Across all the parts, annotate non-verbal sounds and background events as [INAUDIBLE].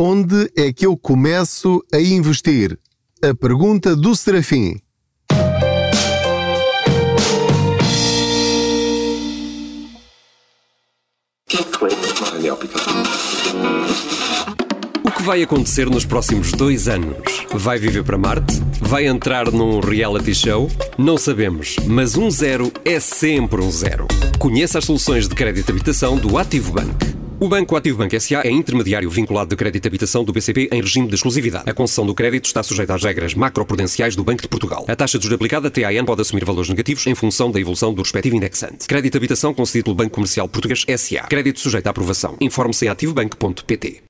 Onde é que eu começo a investir? A pergunta do Serafim. O que vai acontecer nos próximos dois anos? Vai viver para Marte? Vai entrar num reality show? Não sabemos, mas um zero é sempre um zero. Conheça as soluções de crédito habitação do Ativo Bank. O Banco Ativo Banco S.A. é intermediário vinculado de crédito e habitação do BCP em regime de exclusividade. A concessão do crédito está sujeita às regras macroprudenciais do Banco de Portugal. A taxa de juros aplicada TAN pode assumir valores negativos em função da evolução do respectivo indexante. Crédito e habitação concedido pelo Banco Comercial Português S.A. Crédito sujeito à aprovação. Informe-se em ativobanco.pt.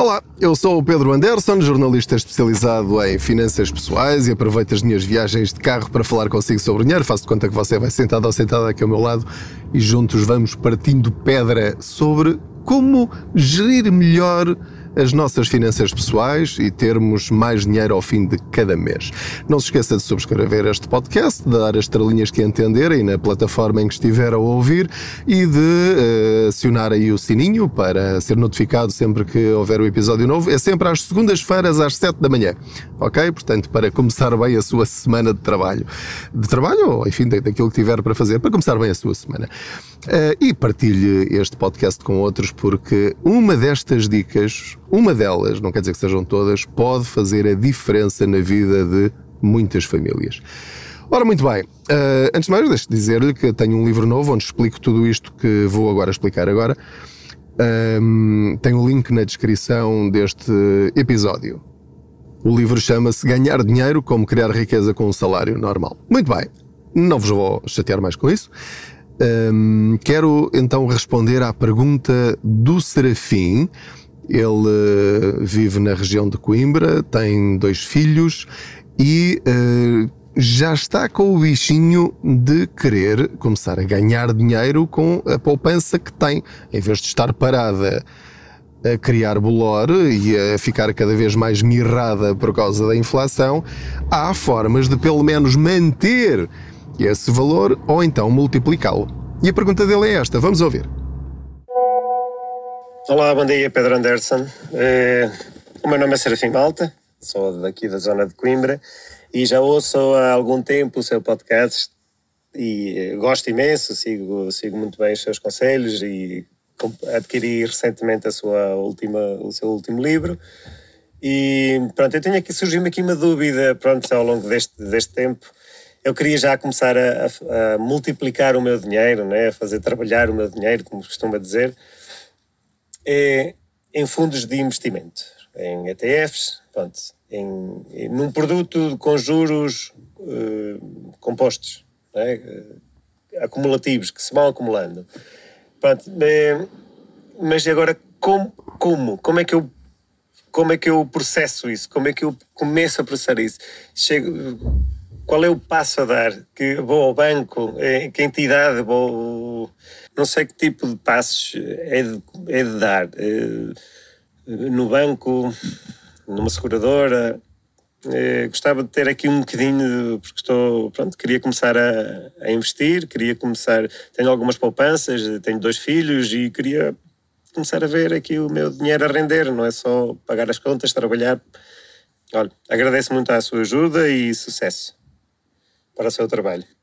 Olá, eu sou o Pedro Anderson, jornalista especializado em finanças pessoais e aproveito as minhas viagens de carro para falar consigo sobre dinheiro. Faço de conta que você vai sentado ou sentada aqui ao meu lado e juntos vamos partindo pedra sobre como gerir melhor as nossas finanças pessoais e termos mais dinheiro ao fim de cada mês. Não se esqueça de subscrever este podcast, de dar as estrelinhas que entenderem na plataforma em que estiver a ouvir e de uh, acionar aí o sininho para ser notificado sempre que houver um episódio novo. É sempre às segundas-feiras às 7 da manhã, ok? Portanto, para começar bem a sua semana de trabalho. De trabalho ou, enfim, daquilo que tiver para fazer, para começar bem a sua semana. Uh, e partilhe este podcast com outros, porque uma destas dicas, uma delas, não quer dizer que sejam todas, pode fazer a diferença na vida de muitas famílias. Ora, muito bem. Uh, antes de mais, deixe dizer-lhe que tenho um livro novo onde explico tudo isto que vou agora explicar agora. Um, tem o um link na descrição deste episódio. O livro chama-se Ganhar Dinheiro como Criar Riqueza com um Salário Normal. Muito bem. Não vos vou chatear mais com isso. Um, quero então responder à pergunta do Serafim. Ele uh, vive na região de Coimbra, tem dois filhos e uh, já está com o bichinho de querer começar a ganhar dinheiro com a poupança que tem, em vez de estar parada a criar bolor e a ficar cada vez mais mirrada por causa da inflação, há formas de pelo menos manter esse valor ou então multiplicá-lo. E a pergunta dele é esta, vamos ouvir. Olá, bom dia, Pedro Anderson. É, o meu nome é Serafim Malta, sou daqui da zona de Coimbra e já ouço há algum tempo o seu podcast e eh, gosto imenso, sigo, sigo muito bem os seus conselhos e adquiri recentemente a sua última, o seu último livro. E pronto, eu tenho aqui, surgiu-me aqui uma dúvida, pronto, ao longo deste, deste tempo, eu queria já começar a, a, a, multiplicar o meu dinheiro, né? a fazer trabalhar o meu dinheiro, como costuma dizer, é, em fundos de investimento, em ETFs, pronto, em, num produto com juros uh, compostos, né? uh, acumulativos, que se vão acumulando. Pronto, é, mas agora como, como? Como é que eu como é que eu processo isso? Como é que eu começo a processar isso? Chego, qual é o passo a dar? Que vou ao banco? Que entidade vou? Não sei que tipo de passos é de, é de dar. Eh, no banco, numa seguradora. Eh, gostava de ter aqui um bocadinho, porque estou, pronto, queria começar a, a investir, queria começar, tenho algumas poupanças, tenho dois filhos e queria começar a ver aqui o meu dinheiro a render, não é só pagar as contas, trabalhar. Olha, agradeço muito a sua ajuda e sucesso para o seu trabalho.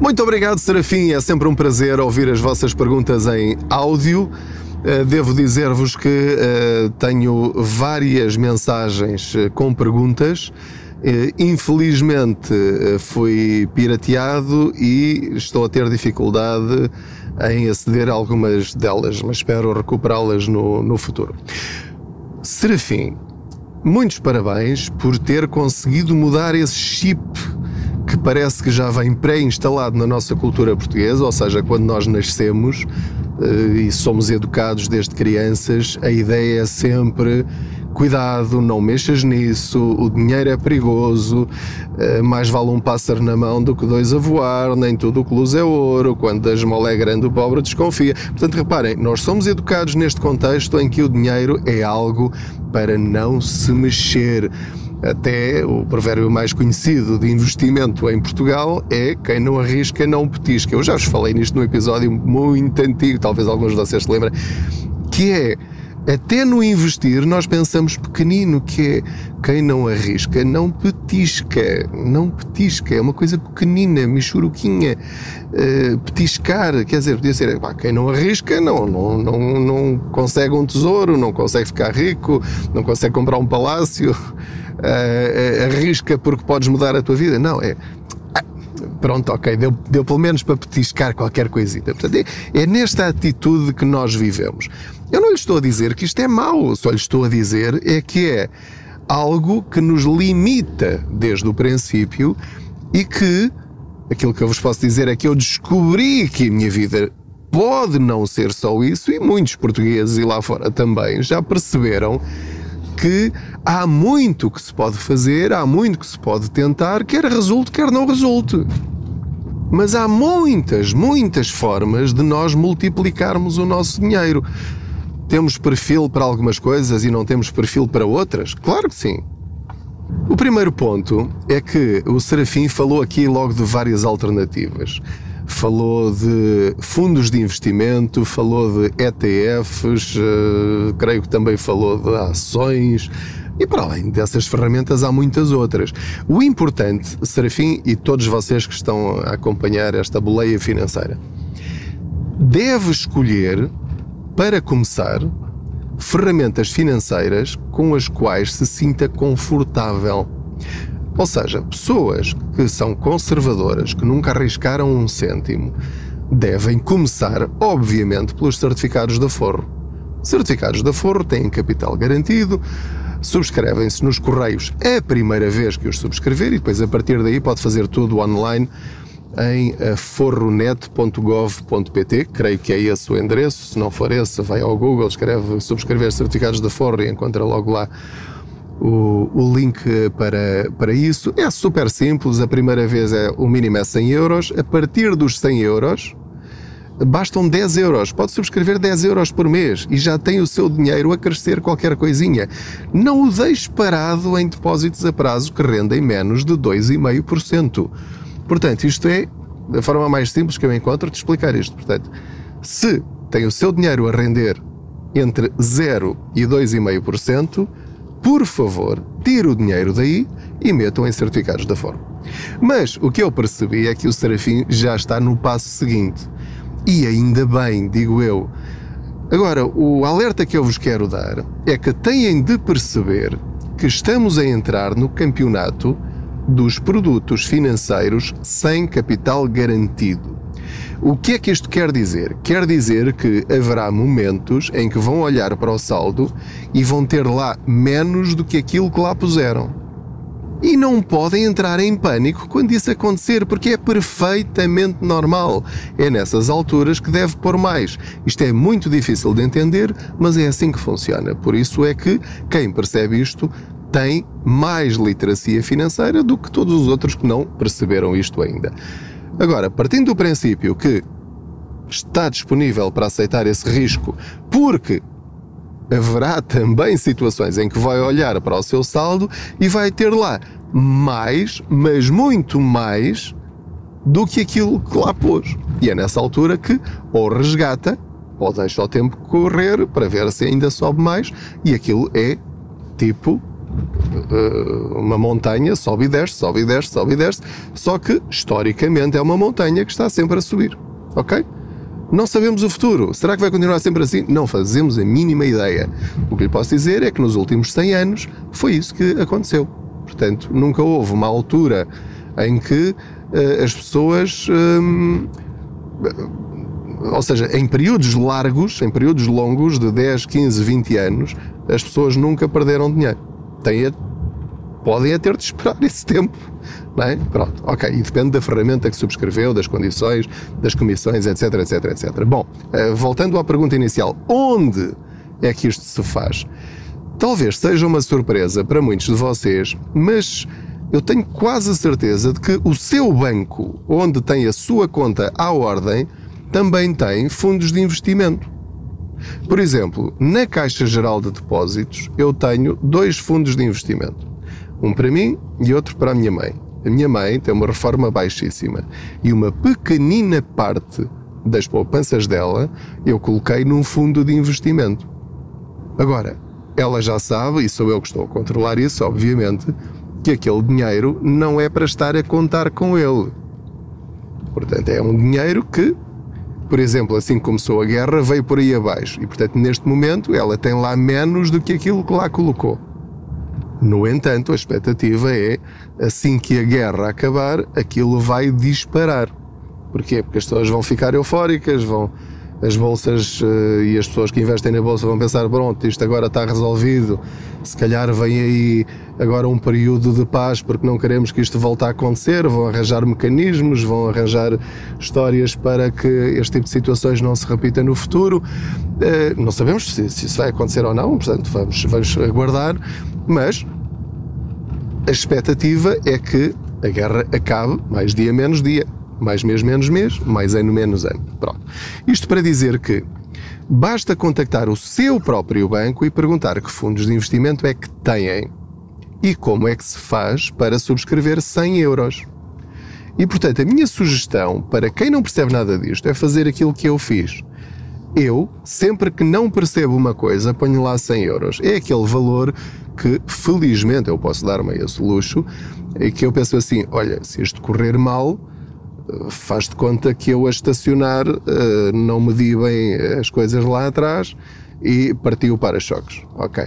Muito obrigado, Serafim. É sempre um prazer ouvir as vossas perguntas em áudio. Eh, devo dizer-vos que uh, tenho várias mensagens eh, com perguntas. Infelizmente fui pirateado e estou a ter dificuldade em aceder a algumas delas, mas espero recuperá-las no, no futuro. Serafim, Muitos parabéns por ter conseguido mudar esse chip que parece que já vem pré-instalado na nossa cultura portuguesa, ou seja, quando nós nascemos eh, e somos educados desde crianças, a ideia é sempre cuidado, não mexas nisso, o dinheiro é perigoso, eh, mais vale um pássaro na mão do que dois a voar, nem tudo o que luz é ouro, quando a esmola é grande o pobre desconfia. Portanto, reparem, nós somos educados neste contexto em que o dinheiro é algo para não se mexer. Até o provérbio mais conhecido de investimento em Portugal é quem não arrisca não petisca. Eu já vos falei nisto num episódio muito antigo, talvez alguns de vocês se lembrem, que é até no investir nós pensamos pequenino, que é quem não arrisca não petisca, não petisca, é uma coisa pequenina, michuruquinha, uh, petiscar, quer dizer, podia ser, pá, quem não arrisca não, não, não, não consegue um tesouro, não consegue ficar rico, não consegue comprar um palácio, uh, arrisca porque podes mudar a tua vida, não, é pronto, ok, deu, deu pelo menos para petiscar qualquer coisita. Portanto, é, é nesta atitude que nós vivemos. Eu não lhe estou a dizer que isto é mau, só lhe estou a dizer é que é algo que nos limita desde o princípio e que aquilo que eu vos posso dizer é que eu descobri que a minha vida pode não ser só isso e muitos portugueses e lá fora também já perceberam que há muito que se pode fazer, há muito que se pode tentar, quer resulte, quer não resulte. Mas há muitas, muitas formas de nós multiplicarmos o nosso dinheiro. Temos perfil para algumas coisas e não temos perfil para outras? Claro que sim. O primeiro ponto é que o Serafim falou aqui logo de várias alternativas. Falou de fundos de investimento, falou de ETFs, uh, eh, creio que também falou de ações. E para além dessas ferramentas, há muitas outras. O importante, Serafim e todos vocês que estão a acompanhar esta boleia financeira, deve escolher para começar, ferramentas financeiras com as quais se sinta confortável. Ou seja, pessoas que são conservadoras, que nunca arriscaram um cêntimo, devem começar, obviamente, pelos certificados da Forro. Certificados da Forro têm capital garantido, subscrevem-se nos correios a primeira vez que os subscrever e depois a partir daí pode fazer tudo online em eh, forronet.gov.pt, creio que é esse o endereço, se não for esse, vai ao Google, escreve subscrever certificados da Forro e encontra logo lá o, o, link para, para isso. É super simples, a primeira vez é o mínimo é 100 euros, a partir dos 100 euros bastam 10 euros, pode subscrever 10 euros por mês e já tem o seu dinheiro a crescer qualquer coisinha. Não o deixe parado em depósitos a prazo que rendem menos de 2,5%. Portanto, isto é a forma mais simples que eu encontro de explicar isto. Portanto, se tem o seu dinheiro a render entre 0 e 2,5%, por favor, tire o dinheiro daí e metam em certificados da forma. Mas o que eu percebi é que o Serafim já está no passo seguinte. E ainda bem, digo eu. Agora, o alerta que eu vos quero dar é que têm de perceber que estamos a entrar no campeonato dos produtos financeiros sem capital garantido. O que é que isto quer dizer? Quer dizer que haverá momentos em que vão olhar para o saldo e vão ter lá menos do que aquilo que lá puseram. E não podem entrar em pânico quando isso acontecer, porque é perfeitamente normal. É nessas alturas que deve pôr mais. Isto é muito difícil de entender, mas é assim que funciona. Por isso é que quem percebe isto tem mais literacia financeira do que todos os outros que não perceberam isto ainda. Agora, partindo do princípio que está disponível para aceitar esse risco, porque haverá também situações em que vai olhar para o seu saldo e vai ter lá mais, mas muito mais, do que aquilo que lá pôs. E é nessa altura que ou resgata ou deixa o tempo correr para ver se ainda sobe mais e aquilo é tipo uma montanha, sobe e desce, sobe e desce, sobe e desce, só que historicamente é uma montanha que está sempre a subir, ok? Não sabemos o futuro. Será que vai continuar sempre assim? Não fazemos a mínima ideia. O que lhe posso dizer é que nos últimos 100 anos foi isso que aconteceu. Portanto, nunca houve uma altura em que uh, as pessoas. Um, ou seja, em períodos largos, em períodos longos de 10, 15, 20 anos, as pessoas nunca perderam dinheiro têm podem a ter de esperar esse tempo. Não é? Pronto, ok. E depende da ferramenta que subscreveu, das condições, das comissões, etc, etc, etc. Bom, eh, voltando à pergunta inicial, onde é que isto se faz? Talvez seja uma surpresa para muitos de vocês, mas eu tenho quase a certeza de que o seu banco, onde tem a sua conta à ordem, também tem fundos de investimento. Por exemplo, na Caixa Geral de Depósitos eu tenho dois fundos de investimento. Um para mim e outro para a minha mãe. A minha mãe tem uma reforma baixíssima e uma pequenina parte das poupanças dela eu coloquei num fundo de investimento. Agora, ela já sabe, e sou eu que estou a controlar isso, obviamente, que aquele dinheiro não é para estar a contar com ele. Portanto, é um dinheiro que, por exemplo, assim que começou a guerra, veio por aí abaixo. E, portanto, neste momento, ela tem lá menos do que aquilo que lá colocou. No entanto, a expectativa é, assim que a guerra acabar, aquilo vai disparar. Porquê? Porque as pessoas vão ficar eufóricas, vão as bolsas uh, e as pessoas que investem na bolsa vão pensar: pronto, isto agora está resolvido, se calhar vem aí agora um período de paz porque não queremos que isto volte a acontecer. Vão arranjar mecanismos, vão arranjar histórias para que este tipo de situações não se repita no futuro. Uh, não sabemos se, se, isso vai acontecer ou não, portanto, vamos, vamos aguardar, mas a expectativa é que a guerra acabe mais dia menos dia mais mês menos mês, mais ano menos ano. Pronto. Isto para dizer que basta contactar o seu próprio banco e perguntar que fundos de investimento é que têm e como é que se faz para subscrever 100 euros. E portanto, a minha sugestão para quem não percebe nada disto é fazer aquilo que eu fiz. Eu, sempre que não percebo uma coisa, ponho lá 100 euros. É aquele valor que, felizmente, eu posso dar-me a esse luxo, e que eu penso assim: olha, se isto correr mal, faz de conta que eu a estacionar eh, não medi bem as coisas lá atrás e parti o para-choques. Ok.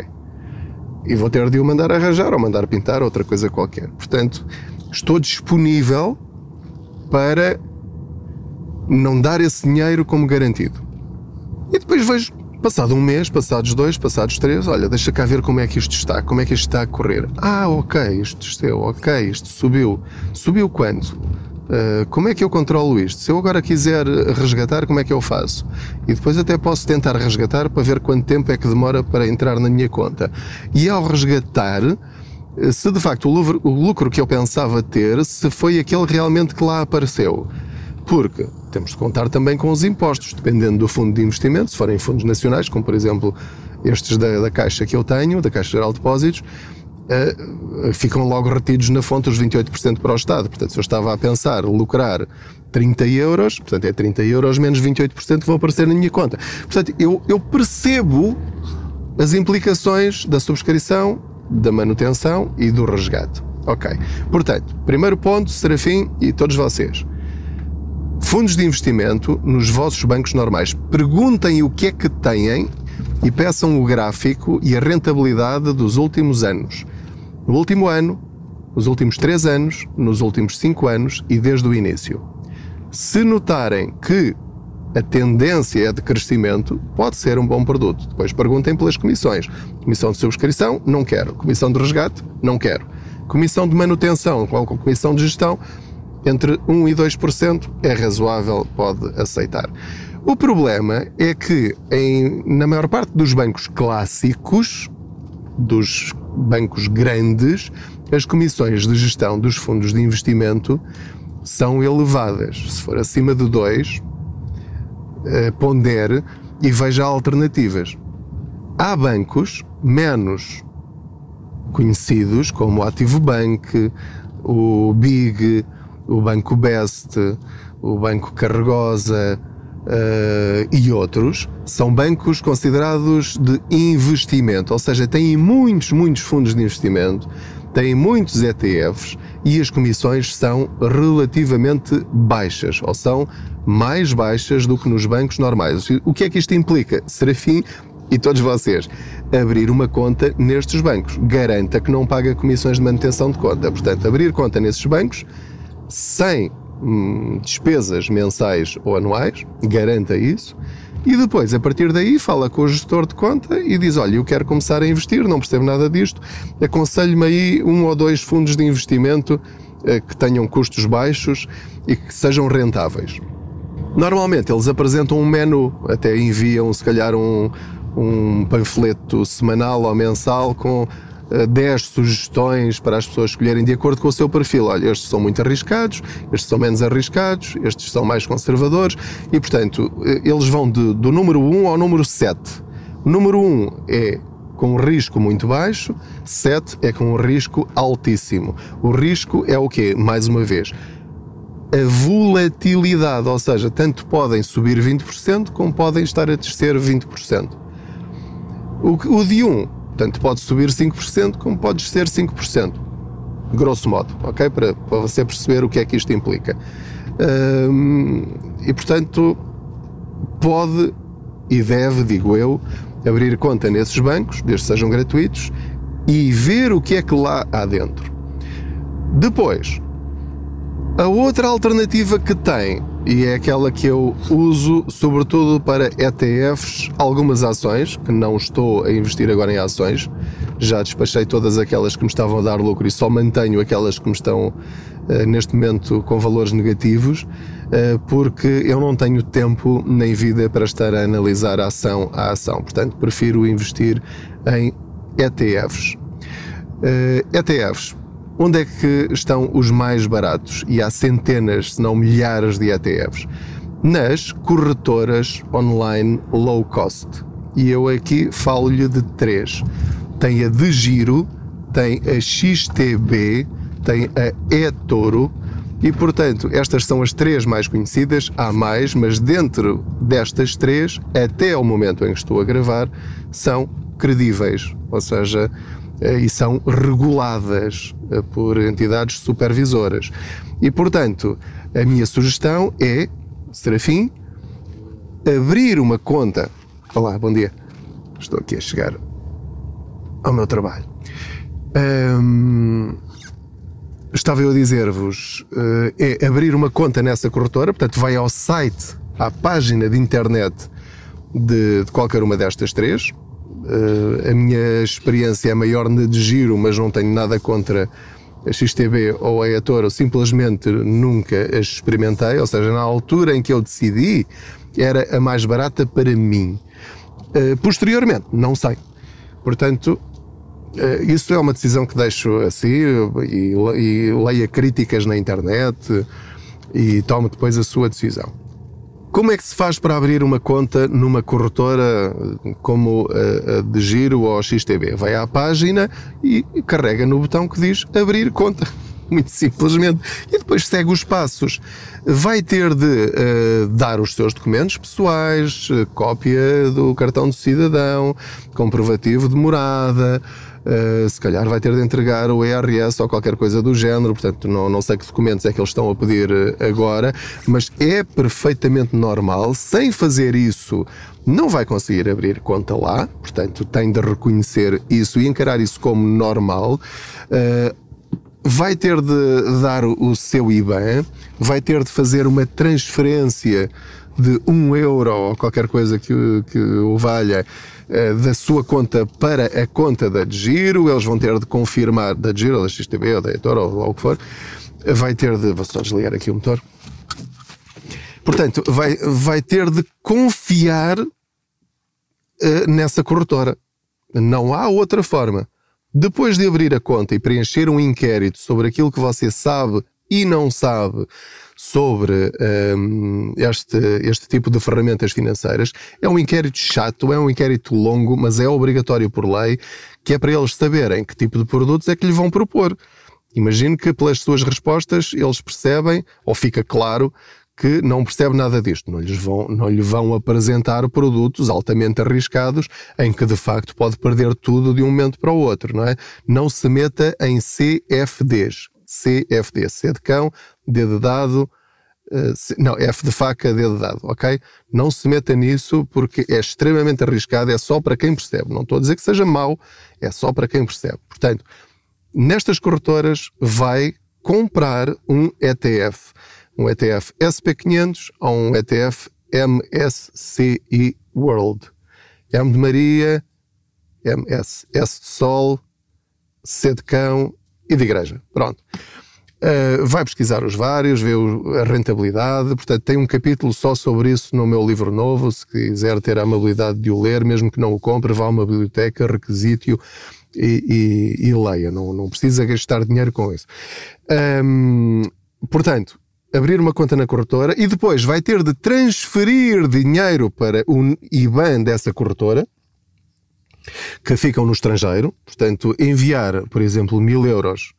E vou ter de o mandar arranjar ou mandar pintar outra coisa qualquer. Portanto, estou disponível para não dar esse dinheiro como garantido. E depois vejo, passado um mês, passados dois, passados três, olha, deixa cá ver como é que isto está, como é que isto está a correr. Ah, ok, isto desceu, ok, isto subiu. Subiu quanto? Uh, como é que eu controlo isto? Se eu agora quiser resgatar, como é que eu faço? E depois até posso tentar resgatar para ver quanto tempo é que demora para entrar na minha conta. E ao resgatar, eh, se de facto o lucro que eu pensava ter, se foi aquele realmente que lá apareceu. Porque temos de contar também com os impostos, dependendo do fundo de investimento, se forem fundos nacionais, como por exemplo estes da, da Caixa que eu tenho, da Caixa Geral de Depósitos, uh, ficam logo retidos na fonte os 28% para o Estado. Portanto, se eu estava a pensar lucrar 30 euros, portanto é 30 euros menos 28% que vão aparecer na minha conta. Portanto, eu, eu percebo as implicações da subscrição, da manutenção e do resgate. Ok. Portanto, primeiro ponto, Serafim e todos vocês. Fundos de investimento nos vossos bancos normais. Perguntem o que é que têm e peçam o gráfico e a rentabilidade dos últimos anos. No último ano, nos últimos três anos, nos últimos cinco anos e desde o início. Se notarem que a tendência é de crescimento, pode ser um bom produto. Depois perguntem pelas comissões. Comissão de subscrição, não quero. Comissão de resgate, não quero. Comissão de manutenção, com comissão de gestão, entre 1 e 2% é razoável, pode aceitar. O problema é que, em, na maior parte dos bancos clássicos, dos bancos grandes, as comissões de gestão dos fundos de investimento são elevadas. Se for acima de 2, eh, pondere e veja alternativas. Há bancos menos conhecidos, como o Ativo Bank, o Big, o Banco Best, o Banco Carregosa, Uh, e outros são bancos considerados de investimento, ou seja, têm muitos, muitos fundos de investimento, têm muitos ETFs e as comissões são relativamente baixas, ou são mais baixas do que nos bancos normais. O que é que isto implica? Serafim e todos vocês, abrir uma conta nestes bancos. Garanta que não paga comissões de manutenção de conta. Portanto, abrir conta nesses bancos sem hum, despesas mensais ou anuais, garanta isso, e depois, a partir daí, fala com o gestor de conta e diz: Olha, eu quero começar a investir, não percebo nada disto, aconselho-me aí um ou dois fundos de investimento eh, que tenham custos baixos e que sejam rentáveis. Normalmente eles apresentam um menu, até enviam se calhar um, um panfleto semanal ou mensal com 10 sugestões para as pessoas escolherem de acordo com o seu perfil. Olha, estes são muito arriscados, estes são menos arriscados, estes são mais conservadores e, portanto, eles vão de, do número 1 ao número 7. O número 1 é com um risco muito baixo, 7 é com um risco altíssimo. O risco é o quê? Mais uma vez, a volatilidade, ou seja, tanto podem subir 20% como podem estar a descer 20%. O, o de 1, tanto pode subir 5% como pode descer 5%. Grosso modo, ok? Para, para você perceber o que é que isto implica. Hum, e portanto, pode e deve, digo eu, abrir conta nesses bancos, desde que sejam gratuitos, e ver o que é que lá há dentro. Depois, a outra alternativa que tem, e é aquela que eu uso sobretudo para ETFs, algumas ações, que não estou a investir agora em ações, já despachei todas aquelas que me estavam a dar lucro e só mantenho aquelas que me estão uh, neste momento com valores negativos, uh, porque eu não tenho tempo nem vida para estar a analisar a ação a ação. Portanto, prefiro investir em ETFs. Uh, eh, ETFs Onde é que estão os mais baratos? E há centenas, se não milhares de ETFs. Nas corretoras online low cost. E eu aqui falo-lhe de três. Tem a de Giro, tem a XTB, tem a eToro e, portanto, estas são as três mais conhecidas. Há mais, mas dentro destas três, até ao momento em que estou a gravar, são credíveis. Ou seja, e são reguladas eh, por entidades supervisoras. E, portanto, a minha sugestão é, Serafim, abrir uma conta. Olá, bom dia. Estou aqui a chegar ao meu trabalho. estava eu a dizer-vos, uh, é abrir uma conta nessa corretora, portanto, vai ao site, à página de internet de, de qualquer uma destas três, Uh, a minha experiência é maior de giro, mas não tenho nada contra a XTB ou a Etoro, simplesmente nunca as experimentei, ou seja, na altura em que eu decidi, era a mais barata para mim. Uh, posteriormente, não sei. Portanto, uh, isso é uma decisão que deixo assim e, e leia críticas na internet e tome depois a sua decisão. Como é que se faz para abrir uma conta numa corretora como a, de Giro ou XTB? Vai à página e carrega no botão que diz abrir conta. [LAUGHS] Muito simplesmente. E depois segue os passos. Vai ter de uh, dar os seus documentos pessoais, cópia do cartão de cidadão, comprovativo de morada, Uh, se calhar vai ter de entregar o ERS ou qualquer coisa do género, portanto, não, não sei que documentos é que eles estão a pedir eh, agora, mas é perfeitamente normal, sem fazer isso, não vai conseguir abrir conta lá, portanto, tem de reconhecer isso e encarar isso como normal. Uh, vai ter de dar o seu IBAN, vai ter de fazer uma transferência de um euro ou qualquer coisa que, que o valha eh, da sua conta para a conta da Giro, eles vão ter de confirmar da Giro, da XTB ou da Etor ou lá o que for, vai ter de. Vou só desligar aqui o motor. Portanto, vai, vai ter de confiar uh, nessa corretora. Não há outra forma. Depois de abrir a conta e preencher um inquérito sobre aquilo que você sabe e não sabe sobre um, este, este tipo de ferramentas financeiras. É um inquérito chato, é um inquérito longo, mas é obrigatório por lei, que é para eles saberem que tipo de produtos é que lhe vão propor. Imagino que pelas suas respostas eles percebem, ou fica claro, que não percebe nada disto. Não, lhes vão, não lhe vão apresentar produtos altamente arriscados em que de facto pode perder tudo de um momento para o outro, não é? Não se meta em CFDs. CFD, C de cão, D de dado, C, não, F de faca, D de dado, ok? Não se meta nisso porque é extremamente arriscado, é só para quem percebe. Não estou a dizer que seja mau, é só para quem percebe. Portanto, nestas corretoras vai comprar um ETF, um ETF SP500 ou um ETF MSCI World. M de Maria, MS, S de Sol, C de Cão e de igreja. Pronto. Uh, vai pesquisar os vários, vê a rentabilidade, portanto, tem um capítulo só sobre isso no meu livro novo. Se quiser ter a amabilidade de o ler, mesmo que não o compre, vá a uma biblioteca, requisite-o e, e, e, leia. Não, não precisa gastar dinheiro com isso. Um, portanto, abrir uma conta na corretora e depois vai ter de transferir dinheiro para o IBAN dessa corretora que ficam no estrangeiro. Portanto, enviar, por exemplo, mil euros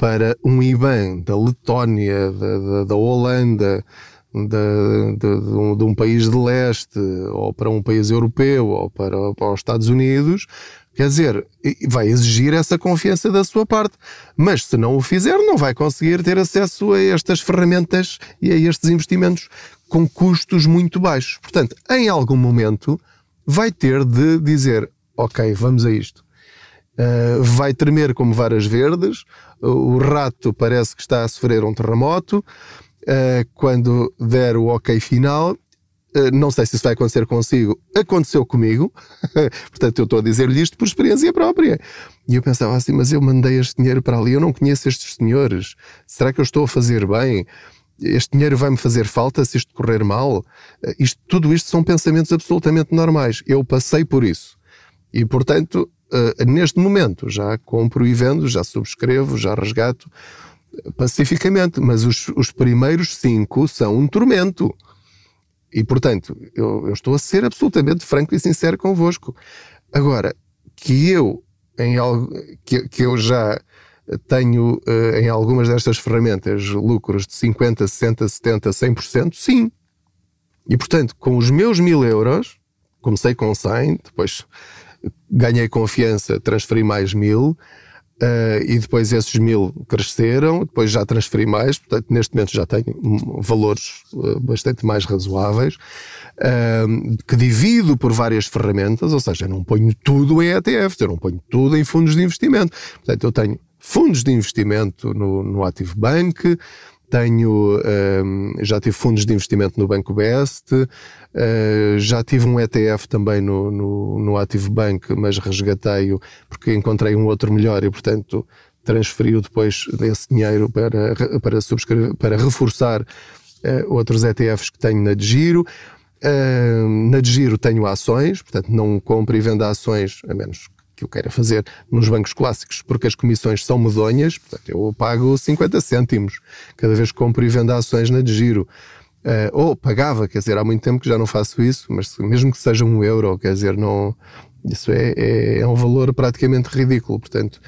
para um IBAN da Letónia, da, da, da Holanda, de, de, de, um, de, um, país de leste, ou para um país europeu, ou para, para os Estados Unidos, quer dizer, vai exigir essa confiança da sua parte. Mas se não o fizer, não vai conseguir ter acesso a estas ferramentas e a estes investimentos com custos muito baixos. Portanto, em algum momento, vai ter de dizer: Ok, vamos a isto. Uh, vai tremer como varas verdes, o rato parece que está a sofrer um terremoto uh, quando der o ok final. Uh, não sei se isso vai acontecer consigo. Aconteceu comigo. [LAUGHS] Portanto, eu estou a dizer-lhe isto por experiência própria. E eu pensava assim, mas eu mandei este dinheiro para ali, eu não conheço estes senhores. Será que eu estou a fazer bem? Este dinheiro vai-me fazer falta se isto correr mal? Isto, tudo isto são pensamentos absolutamente normais. Eu passei por isso. E, portanto, uh, neste momento já compro e vendo, já subscrevo, já resgato pacificamente, mas os, os primeiros cinco são um tormento. E, portanto, eu, eu, estou a ser absolutamente franco e sincero convosco. Agora, que eu, em algo, que, que eu já tenho uh, em algumas destas ferramentas lucros de 50, 60, 70, 100%, sim. E, portanto, com os meus mil euros, comecei com 100, depois ganhei confiança, transferi mais mil, Uh, e depois esses mil cresceram, depois já transferi mais, portanto, neste momento já tenho valores uh, bastante mais razoáveis, uh, que divido por várias ferramentas, ou seja, eu não ponho tudo em ETFs, eu não ponho tudo em fundos de investimento. Portanto, eu tenho fundos de investimento no, no Active Bank, tenho, um, já tive fundos de investimento no Banco Best, uh, já tive um ETF também no, no, no Active Bank, mas resgatei-o porque encontrei um outro melhor e, portanto, transferi-o depois desse dinheiro para, para, subscrever, para reforçar uh, outros ETFs que tenho na de giro. Uh, na de giro tenho ações, portanto não compro e vendo ações, a menos que eu queira fazer nos bancos clássicos, porque as comissões são medonhas, portanto, eu pago 50 cêntimos cada vez que compro e vendo ações na de giro. Uh, ou pagava, quer dizer, há muito tempo que já não faço isso, mas mesmo que seja um euro, quer dizer, não, isso é, é, é um valor praticamente ridículo. Portanto,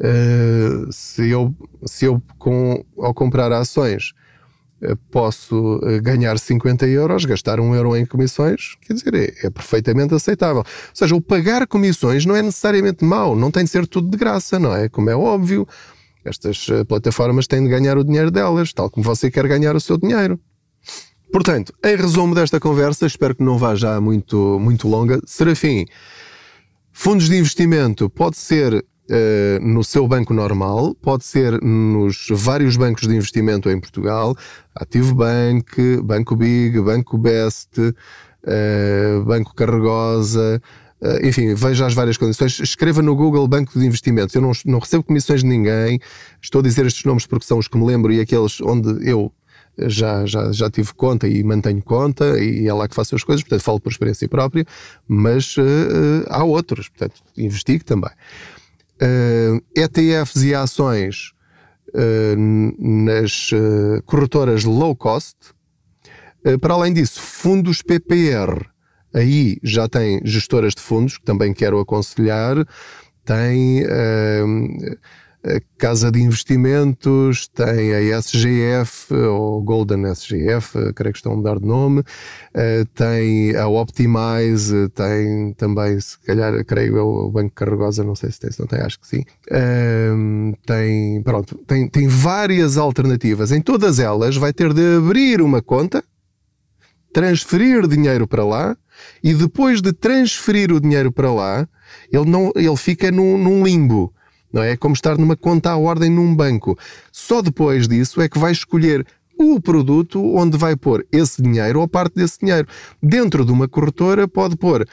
uh, se eu, se eu com, ao comprar ações posso eh, ganhar 50 euros, gastar um euro em comissões, quer dizer, é, é, perfeitamente aceitável. Ou seja, o pagar comissões não é necessariamente mau, não tem de ser tudo de graça, não é? Como é óbvio, estas eh, plataformas têm de ganhar o dinheiro delas, tal como você quer ganhar o seu dinheiro. Portanto, em resumo desta conversa, espero que não vá já muito, muito longa. Serafim, fundos de investimento pode ser Uh, no seu banco normal, pode ser nos vários bancos de investimento em Portugal, Ativo Bank, Banco Big, Banco Best, uh, Banco Carregosa, uh, enfim, veja as várias condições. Escreva no Google Banco de Investimentos. Eu não, não recebo comissões de ninguém, estou a dizer estes nomes porque são os que me lembro e aqueles onde eu já, já, já tive conta e mantenho conta e é lá que faço as coisas, portanto falo por experiência própria, mas há outros, portanto investigue também uh, eh, ETFs e ações uh, nas uh, corretoras low cost. para além disso, fundos PPR. Aí já tem gestoras de fundos, que também quero aconselhar. Tem a Casa de Investimentos, tem a SGF, ou Golden SGF, creio que estão a mudar de nome, uh, tem a Optimize, tem também, se calhar, creio eu, o Banco Carregosa, não sei se tem, se não tem, acho que sim. Uh, tem, pronto, tem, tem várias alternativas. Em todas elas vai ter de abrir uma conta, transferir dinheiro para lá, e depois de transferir o dinheiro para lá, ele, não, ele fica num, num limbo não é? É como estar numa conta à ordem num banco. Só depois disso é que vai escolher o produto onde vai pôr esse dinheiro ou parte desse dinheiro. Dentro de uma corretora pode pôr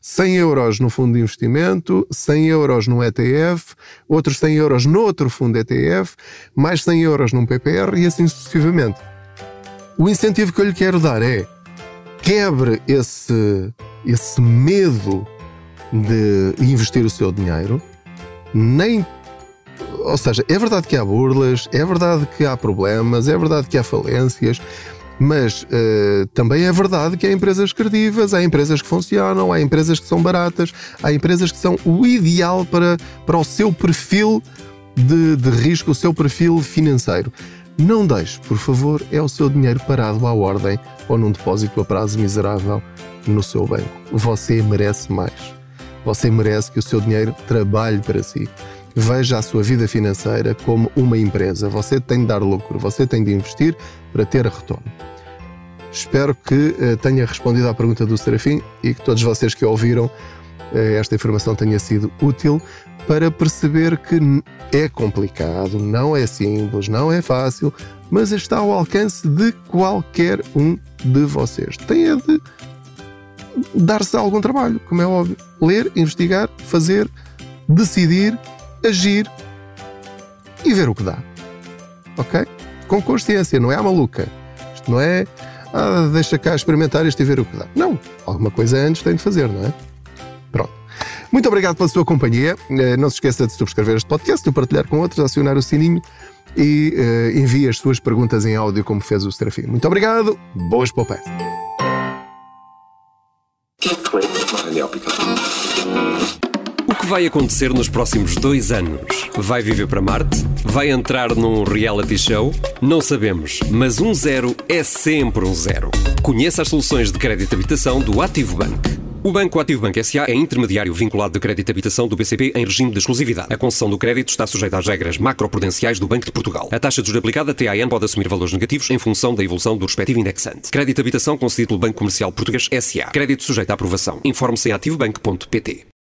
100 euros no fundo de investimento, 100 euros num ETF, outros 100 euros noutro fundo ETF, mais 100 euros num PPR e assim sucessivamente. O incentivo que eu lhe quero dar é quebre esse, esse medo de investir o seu dinheiro, nem. Ou seja, é verdade que há burlas, é verdade que há problemas, é verdade que há falências, Mas uh, também é verdade que há empresas credíveis, há empresas que funcionam, há empresas que são baratas, há empresas que são o ideal para, para o seu perfil de, de risco, o seu perfil financeiro. Não deixe, por favor, é o seu dinheiro parado à ordem ou num depósito a prazo miserável no seu banco. Você merece mais. Você merece que o seu dinheiro trabalhe para si. Veja a sua vida financeira como uma empresa. Você tem de dar lucro, você tem de investir para ter retorno. Espero que uh, tenha respondido à pergunta do Serafim e que todos vocês que ouviram uh, esta informação tenha sido útil para perceber que é complicado, não é simples, não é fácil, mas está ao alcance de qualquer um de vocês. Tem de dar-se algum trabalho, como é óbvio. Ler, investigar, fazer, decidir, agir e ver o que dá. Ok? Com consciência, não é a maluca. Isto não é, ah, deixa cá experimentar isto e ver o que dá. Não. Alguma coisa antes tem de fazer, não é? Pronto. Muito obrigado pela sua companhia. Eh, não se esqueça de subscrever este podcast, de partilhar com outros, acionar o sininho e uh, envie as suas perguntas em áudio, como fez o Serafim. Muito obrigado. Boas poupanças. O que vai acontecer nos próximos dois anos? Vai viver para Marte? Vai entrar num reality show? Não sabemos, mas um zero é sempre um zero. Conheça as soluções de crédito habitação do Ativo Bank. O Banco Ativo Banco S.A. é intermediário vinculado de crédito habitação do BCP em regime de exclusividade. A concessão do crédito está sujeita às regras macroprudenciais do Banco de Portugal. A taxa de juros aplicada TAN pode assumir valores negativos em função da evolução do respectivo indexante. Crédito habitação concedido pelo Banco Comercial Português S.A. Crédito sujeito à aprovação. Informe-se em ativobanco.pt.